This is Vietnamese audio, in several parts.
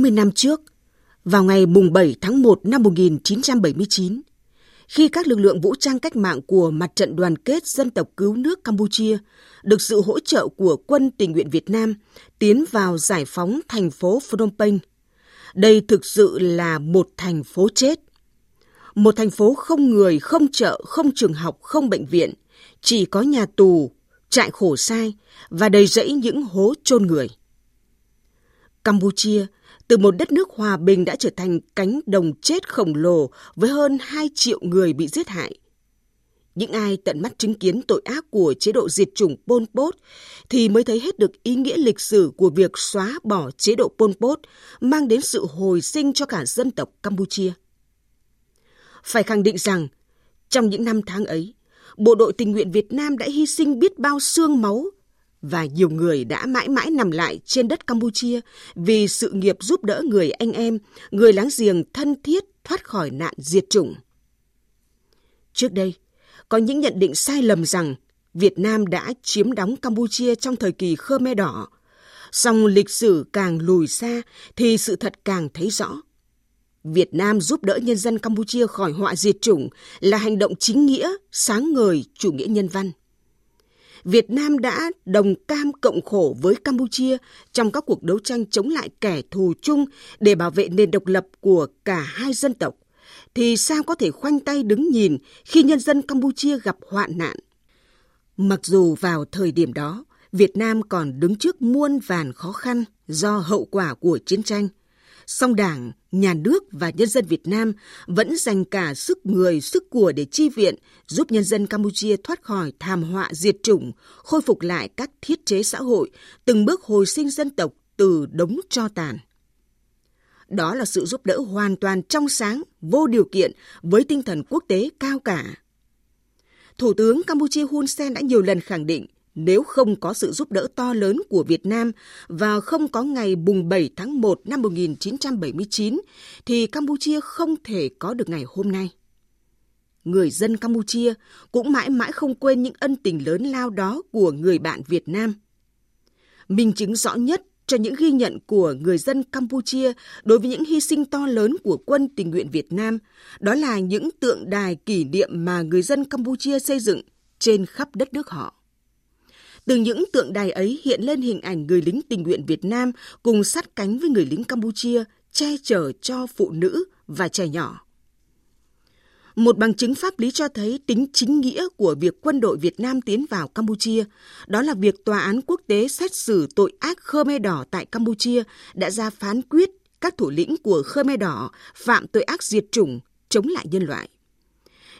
40 năm trước, vào ngày mùng 7 tháng 1 năm 1979, khi các lực lượng vũ trang cách mạng của Mặt trận Đoàn kết Dân tộc Cứu nước Campuchia được sự hỗ trợ của quân tình nguyện Việt Nam tiến vào giải phóng thành phố Phnom Penh. Đây thực sự là một thành phố chết. Một thành phố không người, không chợ, không trường học, không bệnh viện, chỉ có nhà tù, trại khổ sai và đầy rẫy những hố chôn người. Campuchia từ một đất nước hòa bình đã trở thành cánh đồng chết khổng lồ với hơn 2 triệu người bị giết hại. Những ai tận mắt chứng kiến tội ác của chế độ diệt chủng Pol Pot thì mới thấy hết được ý nghĩa lịch sử của việc xóa bỏ chế độ Pol Pot mang đến sự hồi sinh cho cả dân tộc Campuchia. Phải khẳng định rằng, trong những năm tháng ấy, Bộ đội tình nguyện Việt Nam đã hy sinh biết bao xương máu và nhiều người đã mãi mãi nằm lại trên đất Campuchia vì sự nghiệp giúp đỡ người anh em, người láng giềng thân thiết thoát khỏi nạn diệt chủng. Trước đây, có những nhận định sai lầm rằng Việt Nam đã chiếm đóng Campuchia trong thời kỳ Khmer Đỏ. Song lịch sử càng lùi xa thì sự thật càng thấy rõ. Việt Nam giúp đỡ nhân dân Campuchia khỏi họa diệt chủng là hành động chính nghĩa, sáng ngời, chủ nghĩa nhân văn. Việt Nam đã đồng cam cộng khổ với Campuchia trong các cuộc đấu tranh chống lại kẻ thù chung để bảo vệ nền độc lập của cả hai dân tộc, thì sao có thể khoanh tay đứng nhìn khi nhân dân Campuchia gặp hoạn nạn? Mặc dù vào thời điểm đó, Việt Nam còn đứng trước muôn vàn khó khăn do hậu quả của chiến tranh – song Đảng, Nhà nước và nhân dân Việt Nam vẫn dành cả sức người, sức của để chi viện, giúp nhân dân Campuchia thoát khỏi thảm họa diệt chủng, khôi phục lại các thiết chế xã hội, từng bước hồi sinh dân tộc từ đống cho tàn. Đó là sự giúp đỡ hoàn toàn trong sáng, vô điều kiện với tinh thần quốc tế cao cả. Thủ tướng Campuchia Hun Sen đã nhiều lần khẳng định nếu không có sự giúp đỡ to lớn của Việt Nam và không có ngày bùng 7 tháng 1 năm 1979 thì Campuchia không thể có được ngày hôm nay. Người dân Campuchia cũng mãi mãi không quên những ân tình lớn lao đó của người bạn Việt Nam. Minh chứng rõ nhất cho những ghi nhận của người dân Campuchia đối với những hy sinh to lớn của quân tình nguyện Việt Nam, đó là những tượng đài kỷ niệm mà người dân Campuchia xây dựng trên khắp đất nước họ. Từ những tượng đài ấy hiện lên hình ảnh người lính tình nguyện Việt Nam cùng sát cánh với người lính Campuchia che chở cho phụ nữ và trẻ nhỏ. Một bằng chứng pháp lý cho thấy tính chính nghĩa của việc quân đội Việt Nam tiến vào Campuchia, đó là việc Tòa án quốc tế xét xử tội ác Khmer Đỏ tại Campuchia đã ra phán quyết các thủ lĩnh của Khmer Đỏ phạm tội ác diệt chủng, chống lại nhân loại.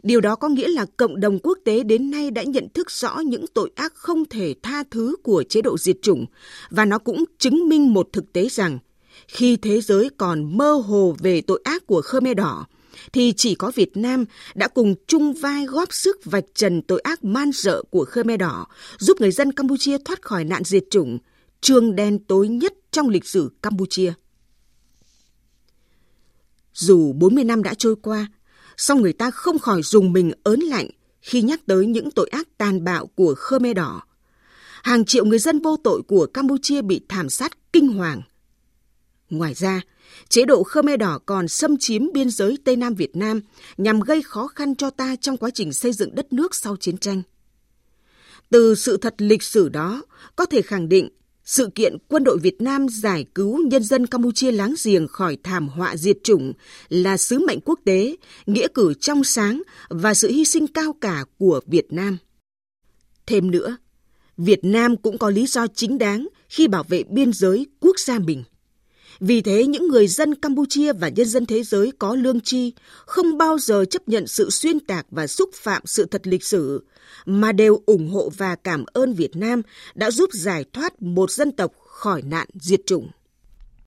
Điều đó có nghĩa là cộng đồng quốc tế đến nay đã nhận thức rõ những tội ác không thể tha thứ của chế độ diệt chủng và nó cũng chứng minh một thực tế rằng khi thế giới còn mơ hồ về tội ác của Khmer Đỏ thì chỉ có Việt Nam đã cùng chung vai góp sức vạch trần tội ác man dợ của Khmer Đỏ, giúp người dân Campuchia thoát khỏi nạn diệt chủng, trường đen tối nhất trong lịch sử Campuchia. Dù 40 năm đã trôi qua, song người ta không khỏi dùng mình ớn lạnh khi nhắc tới những tội ác tàn bạo của Khmer Đỏ. Hàng triệu người dân vô tội của Campuchia bị thảm sát kinh hoàng. Ngoài ra, chế độ Khmer Đỏ còn xâm chiếm biên giới Tây Nam Việt Nam nhằm gây khó khăn cho ta trong quá trình xây dựng đất nước sau chiến tranh. Từ sự thật lịch sử đó, có thể khẳng định sự kiện quân đội Việt Nam giải cứu nhân dân Campuchia láng giềng khỏi thảm họa diệt chủng là sứ mệnh quốc tế, nghĩa cử trong sáng và sự hy sinh cao cả của Việt Nam. Thêm nữa, Việt Nam cũng có lý do chính đáng khi bảo vệ biên giới quốc gia mình. Vì thế, những người dân Campuchia và nhân dân thế giới có lương tri không bao giờ chấp nhận sự xuyên tạc và xúc phạm sự thật lịch sử, mà đều ủng hộ và cảm ơn Việt Nam đã giúp giải thoát một dân tộc khỏi nạn diệt chủng.